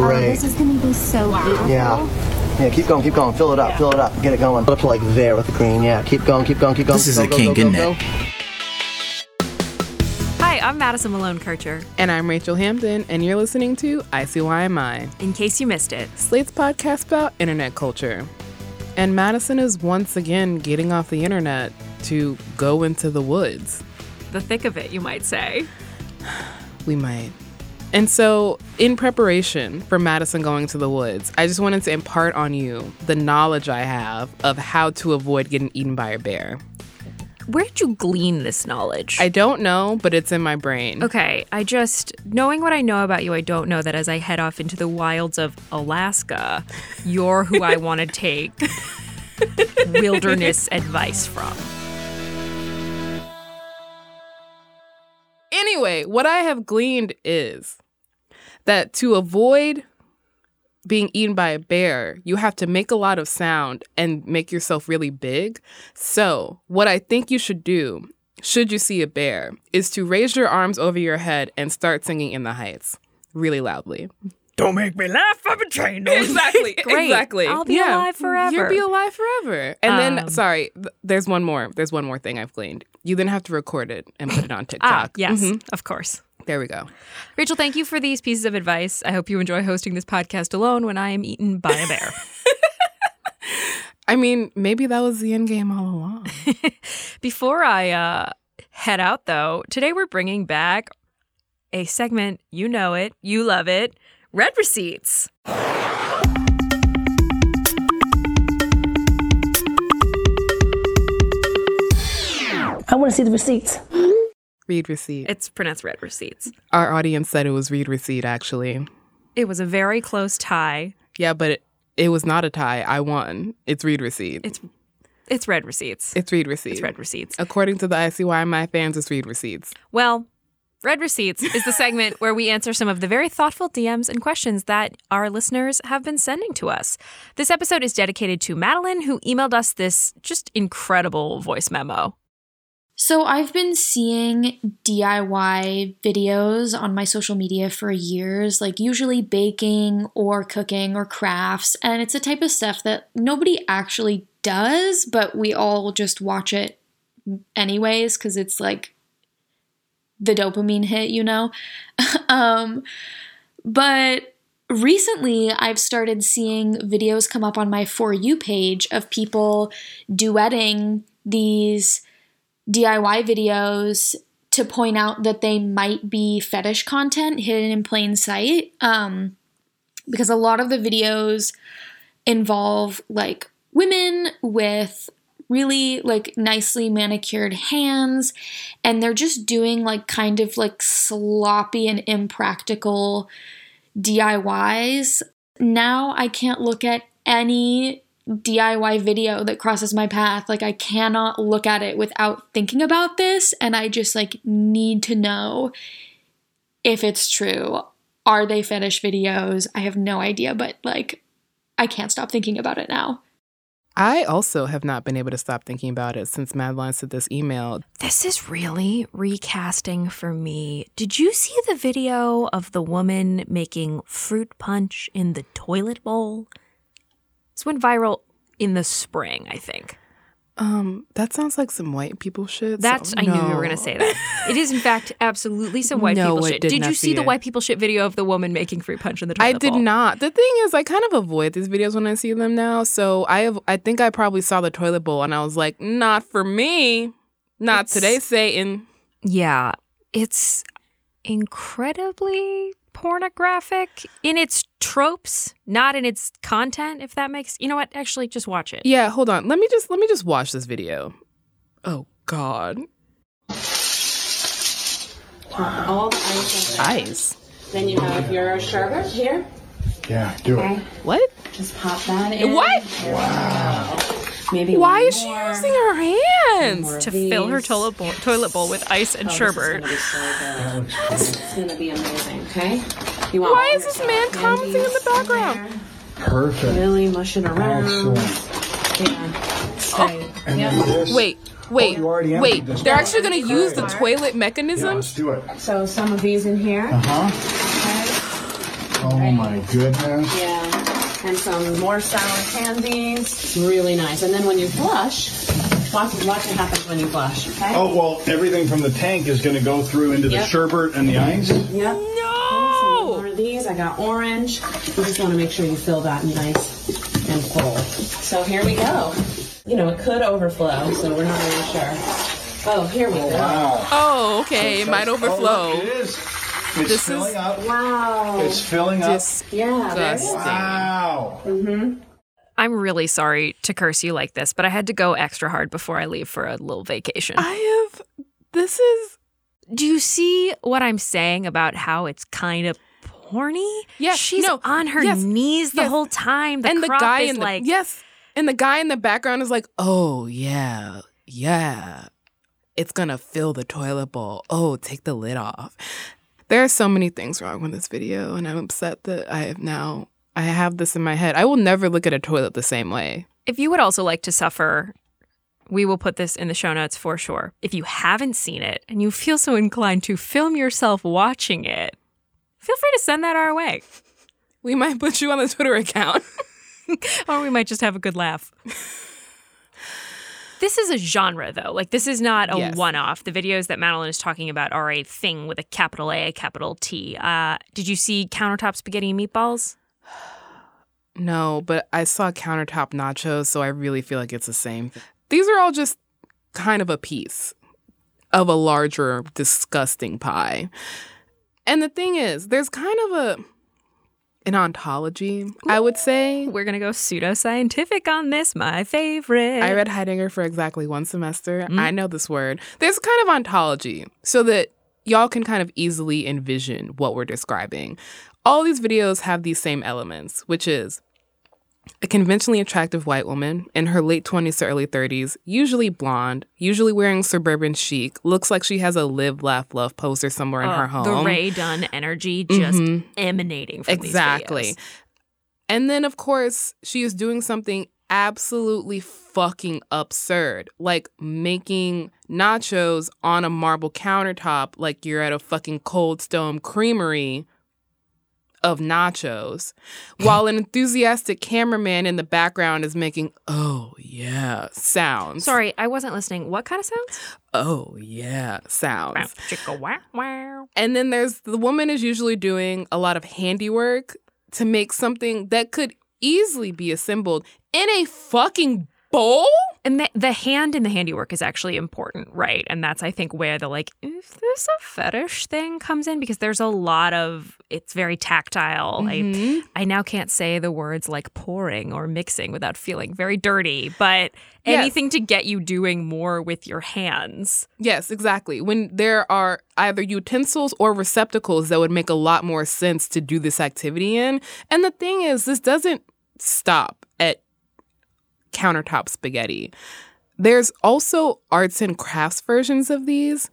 Great. Oh, this is gonna be so beautiful. Yeah. Yeah, keep going, keep going. Fill it up, fill it up. Get it going. Up to like there with the green. Yeah, keep going, keep going, keep going. This is Go, a go, kink, go, isn't go, it? Hi, I'm Madison Malone Kircher. And I'm Rachelle Hampton, and you're listening to ICYMI, In case you missed it, Slate's podcast about internet culture. And Madison is once again getting off the internet to go into the woods. the thick of it, you might say. We might. And so, in preparation for Madison going to the woods, I just wanted to impart on you the knowledge I have of how to avoid getting eaten by a bear. Where did you glean this knowledge? I don't know, but it's in my brain. okay, I just, knowing what I know about you, I don't know that as I head off into the wilds of Alaska, you're who I want to take wilderness advice from. Anyway, what I have gleaned is that to avoid being eaten by a bear, you have to make a lot of sound and make yourself really big. So, what I think you should do, should you see a bear, is to raise your arms over your head and start singing in the heights really loudly. Don't make me laugh. I'm a train. Exactly. Great. Exactly. I'll be alive forever. You'll be alive forever. And then, Um, sorry, th- there's one more. There's one more thing I've gleaned. You then have to record it and put it on TikTok. Ah, yes, Mhm. of course. There we go. Rachelle, thank you for these pieces of advice. I hope you enjoy hosting this podcast alone when I am eaten by a bear. I mean, maybe that was the end game all along. Before I uh, head out, though, today we're bringing back a segment. You know it, you love it Red Receipts. I want to see the receipts. Read receipt. It's pronounced Red Receipts. Our audience said it was read receipt, actually. It was a very close tie. Yeah, but it, it was not a tie. I won. It's read receipt. It's it's Red Receipts. It's read receipt. It's Red Receipts. According to the ICYMI fans, it's read receipts. Well, Red Receipts is the segment where we answer some of the very thoughtful DMs and questions that our listeners have been sending to us. This episode is dedicated to Madeline, who emailed us this just incredible voice memo. So I've been seeing DIY videos on my social media for years, like usually baking or cooking or crafts, and it's a type of stuff that nobody actually does, but we all just watch it anyways cuz it's like the dopamine hit, you know. um but recently I've started seeing videos come up on my for you page of people duetting these DIY videos to point out that they might be fetish content hidden in plain sight. Um, because a lot of the videos involve like women with really like nicely manicured hands and they're just doing like kind of like sloppy and impractical DIYs. Now I can't look at any DIY video that crosses my path. Like I cannot look at it without thinking about this and I just like need to know if it's true. Are they fetish videos? I have no idea, but like I can't stop thinking about it now. I also have not been able to stop thinking about it since Madeline sent this email. This is really recasting for me. Did you see the video of the woman making fruit punch in the toilet bowl? This went viral in the spring, I think. Um, that sounds like some white people shit. so That's I knew you were going to say that. It is in fact absolutely some white No, people shit. did you see the white people shit video of the woman making fruit punch in the toilet bowl? I did bowl? not. The thing is, I kind of avoid these videos when I see them now. So I have, I think I probably saw the toilet bowl and I was like, not for me, not It's- today, Satan. Yeah, it's incredibly pornographic in its tropes, not in its content. If that makes you know what, actually, just watch it. Yeah, hold on. Let me just let me just watch this video. Oh God. pop all the ice. Ice. Then you have your sherbet here. Yeah, do it. What? Just pop that in. What? Maybe Why is she more. using her hands? To fill her toilet bowl, toilet bowl with ice and Oh, sherbet. This is gonna be so good. It's gonna be amazing. Okay. You want Why is this man commenting in the background? Perfect. Really mushing around. Excellent. Yeah. Stay. And Yep. then this. Wait, wait, you already emptied wait. this They're one. actually going to use the Right. toilet Yeah, let's do it. So some of these in here. Uh huh. Oh my goodness. Yeah. And some more sour candies. It's really nice. And then when you flush, watch, watch what happens when you flush. Okay. Oh well, everything from the tank is going to go through into the sherbet and the ice. Yep. Some No! more of these. I got orange. You just want to make sure you fill that nice and full. So here we go. You know, it could overflow, so we're not really sure. Oh, here we go. Oh, wow. Oh, okay. It might Oh, overflow. look, it is. It's This filling is- up. Wow. It's filling up. yeah. there it is. Disgusting. Wow. Mm-hmm. I'm really sorry to curse you like this, but I had to go extra hard before I leave for a little vacation. I have. This is. Do you see what I'm saying about how it's kind of porny? Yes, she's no, on her yes, knees the yes. whole time. The and the guy is in the like, yes, and the guy in the background is like, "Oh yeah, yeah, it's gonna fill the toilet bowl. Oh, take the lid off." There are so many things wrong with this video, and I'm upset that I have now I have this in my head. I will never look at a toilet the same way. If you would also like to suffer, we will put this in the show notes for sure. If you haven't seen it and you feel so inclined to film yourself watching it, feel free to send that our way. We might put you on the Twitter account. or we might just have a good laugh. This is a genre, though. Like, this is not a Yes. one off. The videos that Madeline is talking about are a thing with a capital A, a capital T. Uh, did you see countertop spaghetti and meatballs? No, but I saw countertop nachos, so I really feel like it's the same. These are all just kind of a piece of a larger, disgusting pie. And the thing is, there's kind of a an ontology, I would say. We're going to go pseudoscientific on this, my favorite. I read Heidegger for exactly one semester. I mm-hmm. know this word. There's kind of ontology so that y'all can kind of easily envision what we're describing. All these videos have these same elements, which is a conventionally attractive white woman in her late 20s to early 30s, usually blonde, usually wearing suburban chic, looks like she has a live, laugh, love poster somewhere in Uh, her home. The Rae Dunn energy just Mhm. emanating from Exactly. And then, of course, she is doing something absolutely fucking absurd, like making nachos on a marble countertop, like you're at a fucking Cold Stone Creamery of nachos, while an enthusiastic cameraman in the background is making, oh yeah, sounds. Sorry, I wasn't listening. What kind of sounds? Oh yeah, sounds. And then there's the woman is usually doing a lot of handiwork to make something that could easily be assembled in a fucking bowl. And the, the hand in the handiwork is actually important, right? And that's, I think, where the like, is this a fetish thing comes in? Because there's a lot of, it's very tactile. Mhm. I, I now can't say the words like pouring or mixing without feeling very dirty, but Yes. anything to get you doing more with your hands. Yes, exactly. When there are either utensils or receptacles that would make a lot more sense to do this activity in. And the thing is, this doesn't stop at countertop spaghetti. There's also arts and crafts versions of these.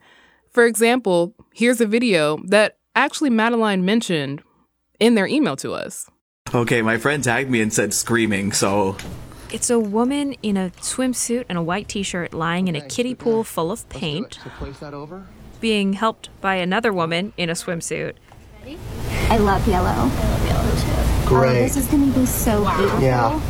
For example, here's a video that actually Madeline mentioned in their email to us. Okay, my friend tagged me and said screaming, so It's a woman in a swimsuit and a white t shirt lying in a kiddie pool full of paint, So place that over. being helped by another woman in a swimsuit. I love yellow. I love yellow too. Great. Oh, this is gonna be so beautiful. Yeah.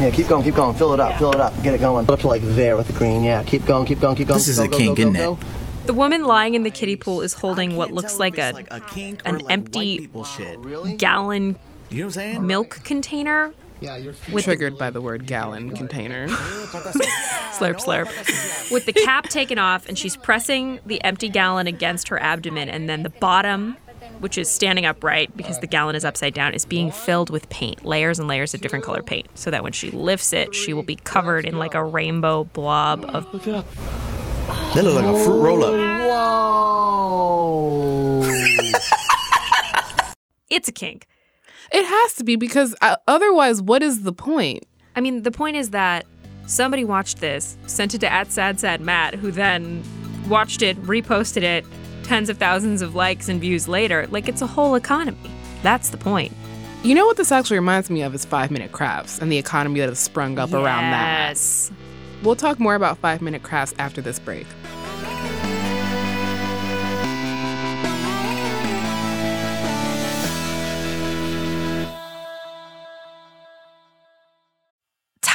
Yeah, keep going, keep going. Fill it up, fill it up. Get it going. Up to like there with the green. Yeah, keep going, keep going, keep going. This is Go, a go, kink, go, go, isn't it? The woman lying in the kiddie pool is holding what looks like a, a kink an like empty shit. gallon You know what I'm saying? milk container. Yeah, you're Triggered by the word gallon container. Slurp, slurp. With the cap taken off, and she's pressing the empty gallon against her abdomen, and then the bottom, which is standing upright because the gallon is upside down, is being filled with paint, layers and layers of different color paint, so that when she lifts it, she will be covered in like a rainbow blob of. That look like a fruit roll up. Whoa. It's a kink. It has to be because uh, otherwise, what is the point? I mean, the point is that somebody watched this, sent it to at sad sad Matt, who then watched it, reposted it, tens of thousands of likes and views later. Like it's a whole economy. That's the point. You know what this actually reminds me of is Five Minute Crafts and the economy that has sprung up around that. Yes. We'll talk more about Five Minute Crafts after this break.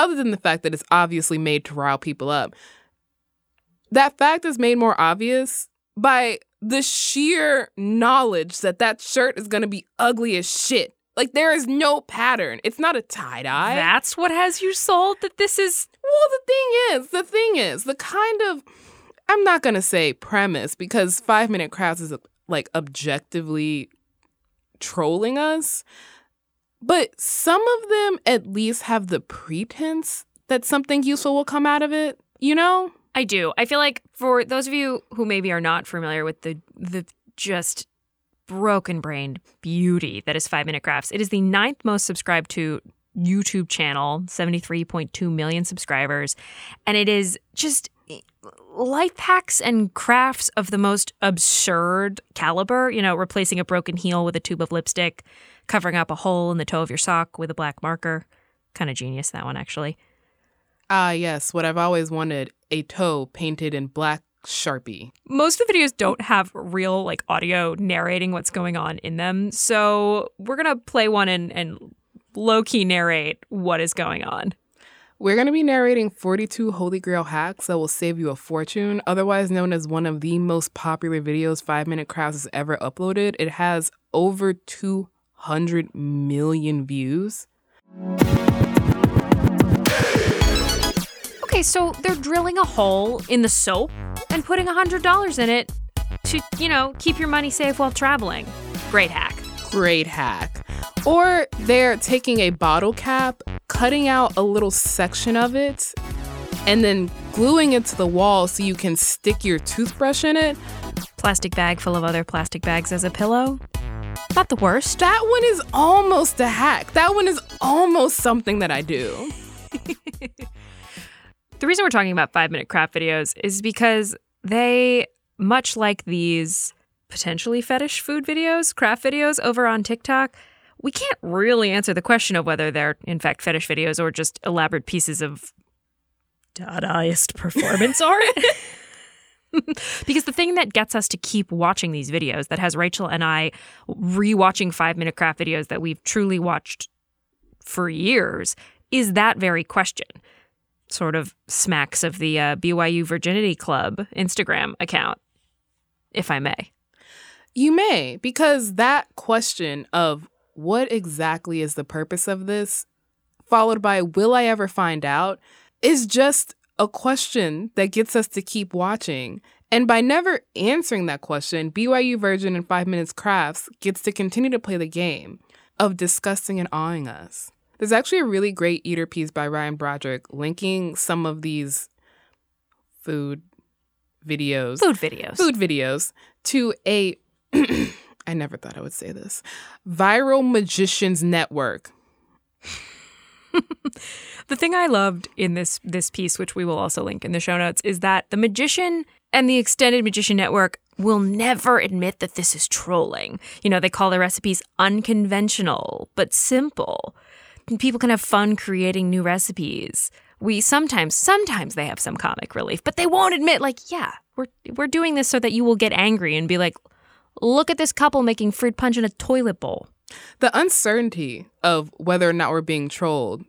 other than the fact that it's obviously made to rile people up, that fact is made more obvious by the sheer knowledge that that shirt is going to be ugly as shit. Like, there is no pattern. It's not a tie dye. That's what has you sold that this is. Well, the thing is, the thing is, the kind of. I'm not going to say premise because Five Minute Crafts is like objectively trolling us. But some of them at least have the pretense that something useful will come out of it, you know? I do. I feel like for those of you who maybe are not familiar with the the just broken brained beauty that is Five Minute Crafts, it is the ninth most subscribed to YouTube channel, 73.2 million subscribers. And it is just eh, life hacks and crafts of the most absurd caliber, you know, replacing a broken heel with a tube of lipstick, covering up a hole in the toe of your sock with a black marker. Kind of genius, that one, actually. Ah, yes, what I've always wanted a toe painted in black Sharpie. Most of the videos don't have real like audio narrating what's going on in them. So we're gonna play one and, and low key narrate what is going on. We're going to be narrating 42 Holy Grail hacks that will save you a fortune, otherwise known as one of the most popular videos 5 Minute Crafts has ever uploaded. It has over 200 million views. Okay, so they're drilling a hole in the soap and putting $100 in it to, you know, keep your money safe while traveling. Great hack. Great hack. Or they're taking a bottle cap, cutting out a little section of it, and then gluing it to the wall so you can stick your toothbrush in it. Plastic bag full of other plastic bags as a pillow. Not the worst. That one is almost a hack. That one is almost something that I do. the reason we're talking about five minute craft videos is because they, much like these potentially fetish food videos, craft videos over on TikTok, we can't really answer the question of whether they're in fact fetish videos or just elaborate pieces of Dadaist performance art. because the thing that gets us to keep watching these videos, that has Rachelle and I rewatching five minute craft videos that we've truly watched for years, is that very question. Sort of smacks of the uh, BYU Virginity Club Instagram account, if I may. You may, because that question of what exactly is the purpose of this, followed by will I ever find out, is just a question that gets us to keep watching. And by never answering that question, BYU Virgin and 5 Minutes Crafts gets to continue to play the game of disgusting and awing us. There's actually a really great eater piece by Ryan Broderick linking some of these food videos. Food videos. Food videos to a I never thought I would say this. Viral Magicians Network. The thing I loved in this this piece, which we will also link in the show notes, is that the magician And the Extended Magician Network will never admit that this is trolling. You know, they call their recipes unconventional, but simple. People can have fun creating new recipes. We sometimes, sometimes they have some comic relief, but they won't admit, like, yeah, we're, we're doing this so that you will get angry and be like, look at this couple making fruit punch in a toilet bowl. The uncertainty of whether or not we're being trolled,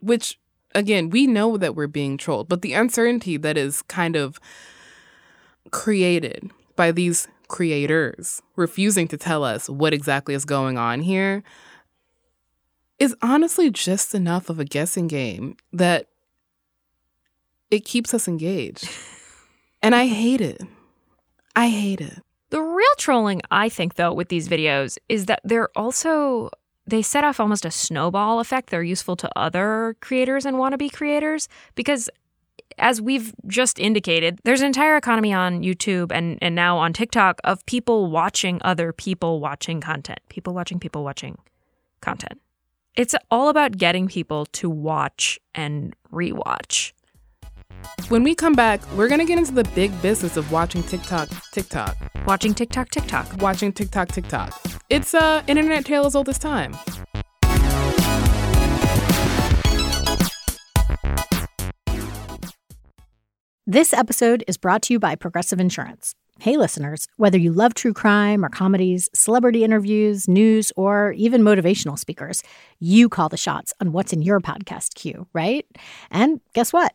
which, again, we know that we're being trolled, but the uncertainty that is kind of created by these creators refusing to tell us what exactly is going on here is honestly just enough of a guessing game that it keeps us engaged. And I hate it. I hate it. The real trolling, I think, though, with these videos is that they're also they set off almost a snowball effect. They're useful to other creators and wannabe creators because as we've just indicated, there's an entire economy on YouTube and, and now on TikTok of people watching other people watching content. People watching people watching content. It's all about getting people to watch and rewatch. When we come back, we're going to get into the big business of watching TikTok, TikTok. Watching TikTok, TikTok. Watching TikTok, TikTok. It's a uh, internet tale as old as time. This episode is brought to you by Progressive Insurance. Hey, listeners, whether you love true crime or comedies, celebrity interviews, news, or even motivational speakers, you call the shots on what's in your podcast queue, right? And guess what?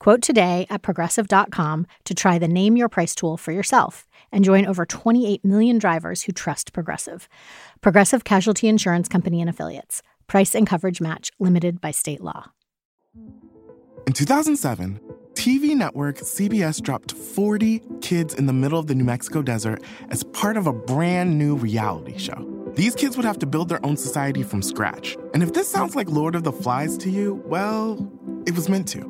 Quote today at progressive.com to try the Name Your Price tool for yourself and join over 28 million drivers who trust Progressive. Progressive Casualty Insurance Company and Affiliates. Price and coverage match limited by state law. In 2007, TV network CBS dropped 40 kids in the middle of the New Mexico desert as part of a brand new reality show. These kids would have to build their own society from scratch. And if this sounds like Lord of the Flies to you, well, it was meant to.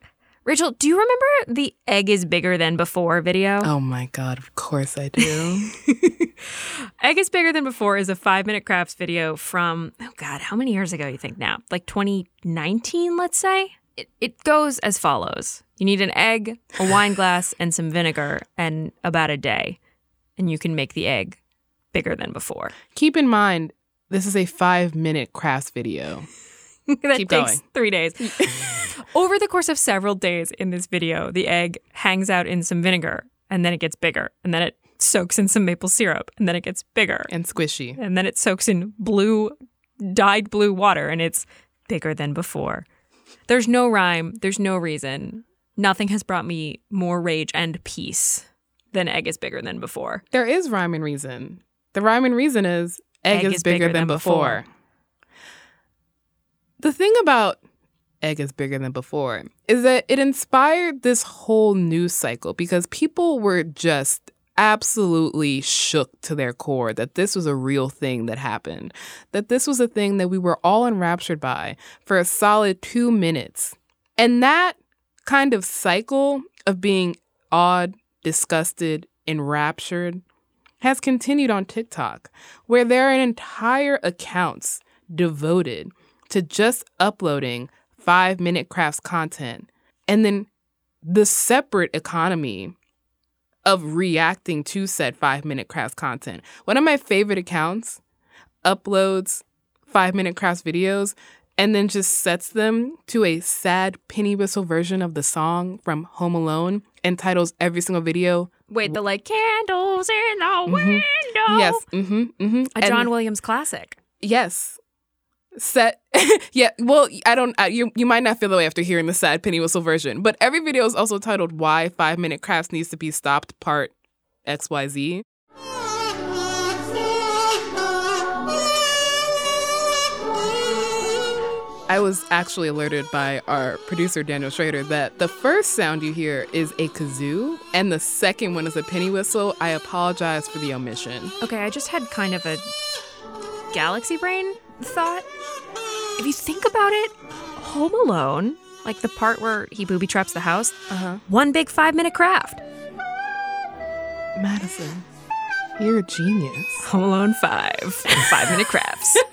Rachelle, do you remember the egg is bigger than before video? Oh my God, of course I do. egg is bigger than before is a five minute crafts video from, oh God, how many years ago you think now? Like 2019, let's say? It, it goes as follows You need an egg, a wine glass, and some vinegar, and about a day. And you can make the egg bigger than before. Keep in mind, this is a five minute crafts video. that Keep takes going. three days. Over the course of several days in this video, the egg hangs out in some vinegar and then it gets bigger and then it soaks in some maple syrup and then it gets bigger and squishy and then it soaks in blue, dyed blue water and it's bigger than before. There's no rhyme, there's no reason. Nothing has brought me more rage and peace than egg is bigger than before. There is rhyme and reason. The rhyme and reason is egg, is, bigger, than, before. The thing about egg is bigger than before is that it inspired this whole news cycle because people were just absolutely shook to their core that this was a real thing that happened, that this was a thing that we were all enraptured by for a solid two minutes. And that kind of cycle of being awed, disgusted, enraptured has continued on TikTok, where there are entire accounts devoted to just uploading five minute crafts content and then the separate economy of reacting to said five minute crafts content. One of my favorite accounts uploads five minute crafts videos and then just sets them to a sad penny whistle version of the song from Home Alone and titles every single video. Wait, the like candles in the Mhm. window. Yes. Mm-hmm. Mm-hmm. A John Williams classic. Yes. Set yeah well i don't you you might not feel the way after hearing the sad penny whistle version but every video is also titled why five minute crafts needs to be stopped part xyz I was actually alerted by our producer Daniel Schroeder that the first sound you hear is a kazoo and the second one is a penny whistle. I apologize for the omission. Okay, I just had kind of a galaxy brain thought. If you think about it, Home Alone, like the part where he booby traps the house, uh-huh. one big five minute craft. Madison, you're a genius. Home Alone 5, five minute crafts.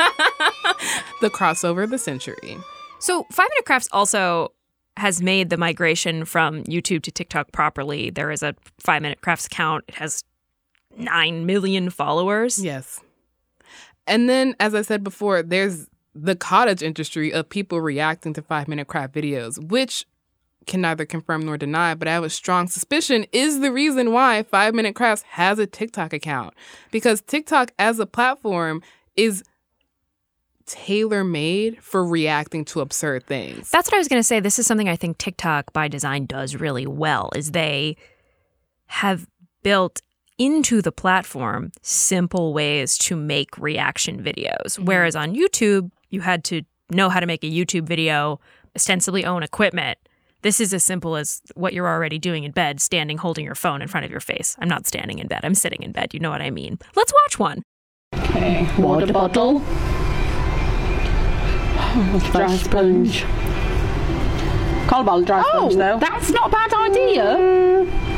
the crossover of the century. So, Five Minute Crafts also has made the migration from YouTube to TikTok properly. There is a Five Minute Crafts account. It has 9 million followers. Yes. And then, as I said before, there's the cottage industry of people reacting to five minute craft videos, which can neither confirm nor deny, but I have a strong suspicion is the reason why Five Minute Crafts has a TikTok account. Because TikTok as a platform is tailor made for reacting to absurd things. That's what I was going to say. This is something I think TikTok by design does really well is they have built into the platform simple ways to make reaction videos. Mm-hmm. Whereas on YouTube, you had to know how to make a YouTube video, ostensibly own equipment. This is as simple as what you're already doing in bed, standing holding your phone in front of your face. I'm not standing in bed, I'm sitting in bed. You know what I mean. Let's watch one. Okay, water bottle. dry sponge. Cold dry sponge, oh, though. That's not a bad idea.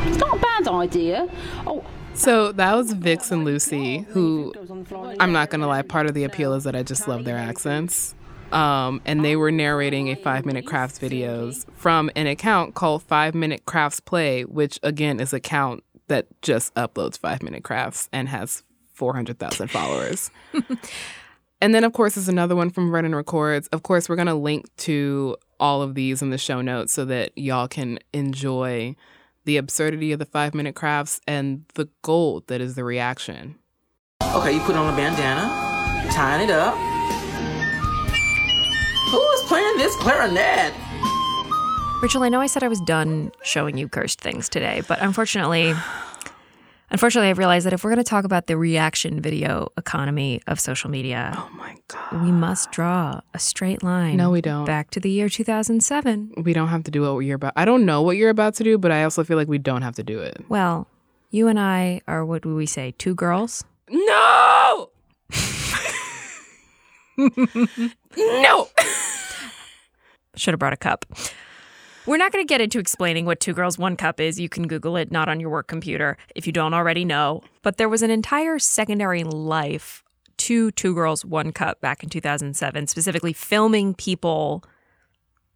It's not a bad idea. Oh. So that was Vix and Lucy, who I'm not gonna lie, part of the appeal is that I just love their accents. Um, and they were narrating a five minute crafts videos from an account called Five Minute Crafts Play, which again is an account that just uploads five minute crafts and has 400,000 followers. and then, of course, there's another one from Vernon Records. Of course, we're going to link to all of these in the show notes so that y'all can enjoy the absurdity of the five minute crafts and the gold that is the reaction. Okay, you put on a bandana, tying it up. Who is playing this clarinet? Rachelle, I know I said I was done showing you cursed things today, but unfortunately, unfortunately, I've realized that if we're going to talk about the reaction video economy of social media, oh my god, we must draw a straight line. No, we don't. Back to the year 2007. We don't have to do what you're about. I don't know what you're about to do, but I also feel like we don't have to do it. Well, you and I are what would we say, two girls? No. no. Should have brought a cup. We're not going to get into explaining what Two Girls, One Cup is. You can Google it, not on your work computer, if you don't already know. But there was an entire secondary life to Two Girls, One Cup back in 2007, specifically filming people,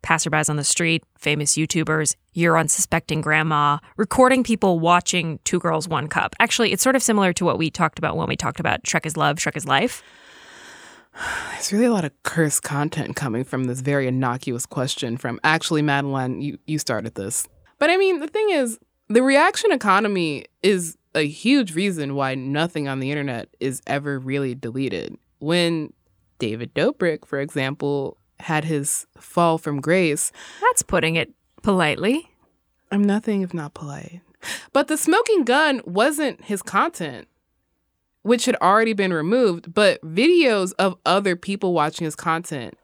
passerbys on the street, famous YouTubers, your unsuspecting grandma, recording people watching Two Girls, One Cup. Actually, it's sort of similar to what we talked about when we talked about Shrek is Love, Shrek is Life. There's really a lot of cursed content coming from this very innocuous question from actually Madeline, you, you started this. But I mean, the thing is, the reaction economy is a huge reason why nothing on the internet is ever really deleted. When David Dobrik, for example, had his fall from grace. That's putting it politely. I'm nothing if not polite. But the smoking gun wasn't his content which had already been removed, but videos of other people watching his content,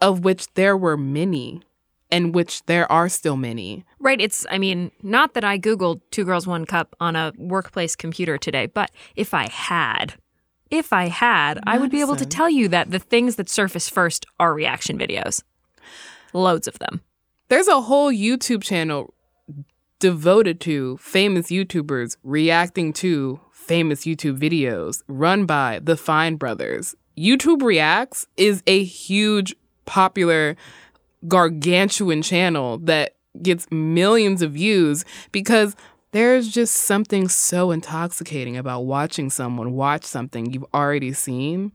of which there were many, and which there are still many. Right. It's, I mean, not that I Googled Two Girls, One Cup on a workplace computer today, but if I had, if I had, Madison. I would be able to tell you that the things that surface first are reaction videos. Loads of them. There's a whole YouTube channel devoted to famous YouTubers reacting to famous YouTube videos run by the Fine Brothers. YouTube Reacts is a huge, popular, gargantuan channel that gets millions of views because there's just something so intoxicating about watching someone watch something you've already seen.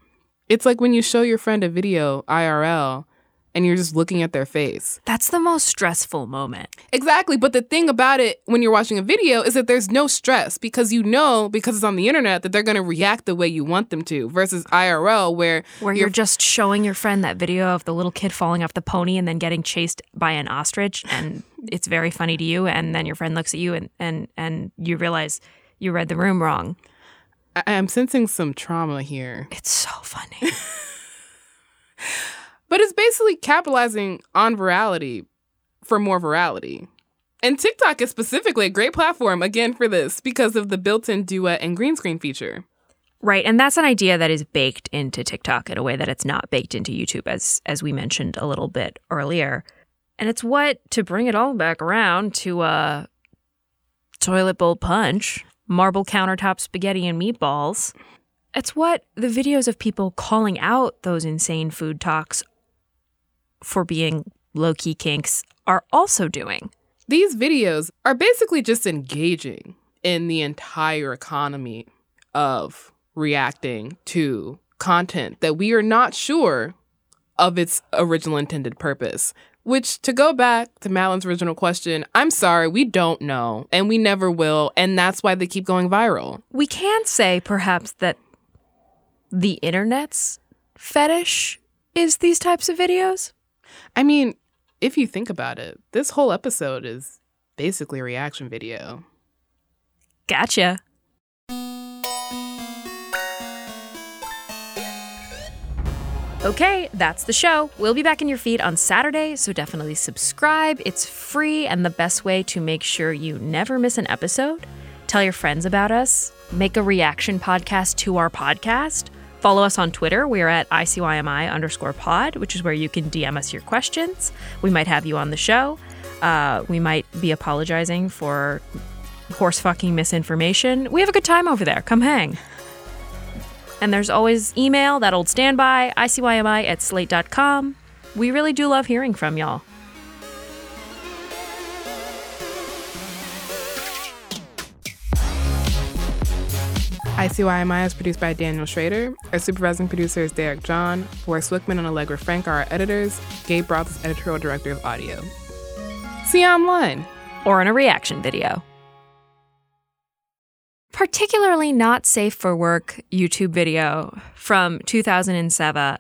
It's like when you show your friend a video IRL and you're just looking at their face. That's the most stressful moment. Exactly. But the thing about it when you're watching a video is that there's no stress because you know, because it's on the internet, that they're going to react the way you want them to versus IRL where, Where you're just showing your friend that video of the little kid falling off the pony and then getting chased by an ostrich and it's very funny to you and then your friend looks at you and and and you realize you read the room wrong. I- I'm sensing some trauma here. It's so funny. But it's basically capitalizing on virality for more virality. And TikTok is specifically a great platform, again, for this because of the built in duet and green screen feature. Right, and that's an idea that is baked into TikTok in a way that it's not baked into YouTube as as we mentioned a little bit earlier. And it's what to bring it all back around to uh toilet bowl punch, marble countertop spaghetti and meatballs. It's what the videos of people calling out those insane food talks for being low-key kinks are also doing. These videos are basically just engaging in the entire economy of reacting to content that we are not sure of its original intended purpose. Which, to go back to Madeline's original question, I'm sorry, we don't know, and we never will, and that's why they keep going viral. We can say perhaps that the internet's fetish is these types of videos. I mean, if you think about it, this whole episode is basically a reaction video. Gotcha. Okay, that's the show. We'll be back in your feed on Saturday, so definitely subscribe. It's free and the best way to make sure you never miss an episode. Tell your friends about us. Make a reaction podcast to our podcast. Follow us on Twitter. We are at ICYMI underscore pod, which is where you can DM us your questions. We might have you on the show. Uh, we might be apologizing for horse fucking misinformation. We have a good time over there. Come hang. And there's always email, that old standby, ICYMI at slate.com. We really do love hearing from y'all. ICYMI is produced by Daniel Schroeder. Our supervising producer is Derek John. Forrest Wickman and Allegra Frank are our editors. Gabe Roth is editorial director of audio. See you online. Or in a reaction video. Particularly not safe for work YouTube video from 2007.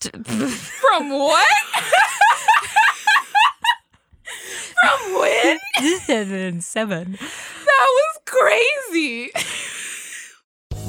From what? From when? 2007. That was crazy.